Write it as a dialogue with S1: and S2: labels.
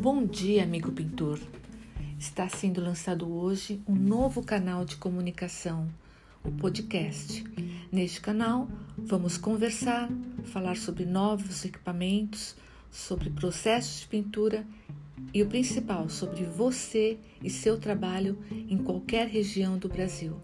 S1: Bom dia, amigo pintor. Está sendo lançado hoje um novo canal de comunicação, o podcast. Neste canal, vamos conversar, falar sobre novos equipamentos, sobre processos de pintura e o principal, sobre você e seu trabalho em qualquer região do Brasil.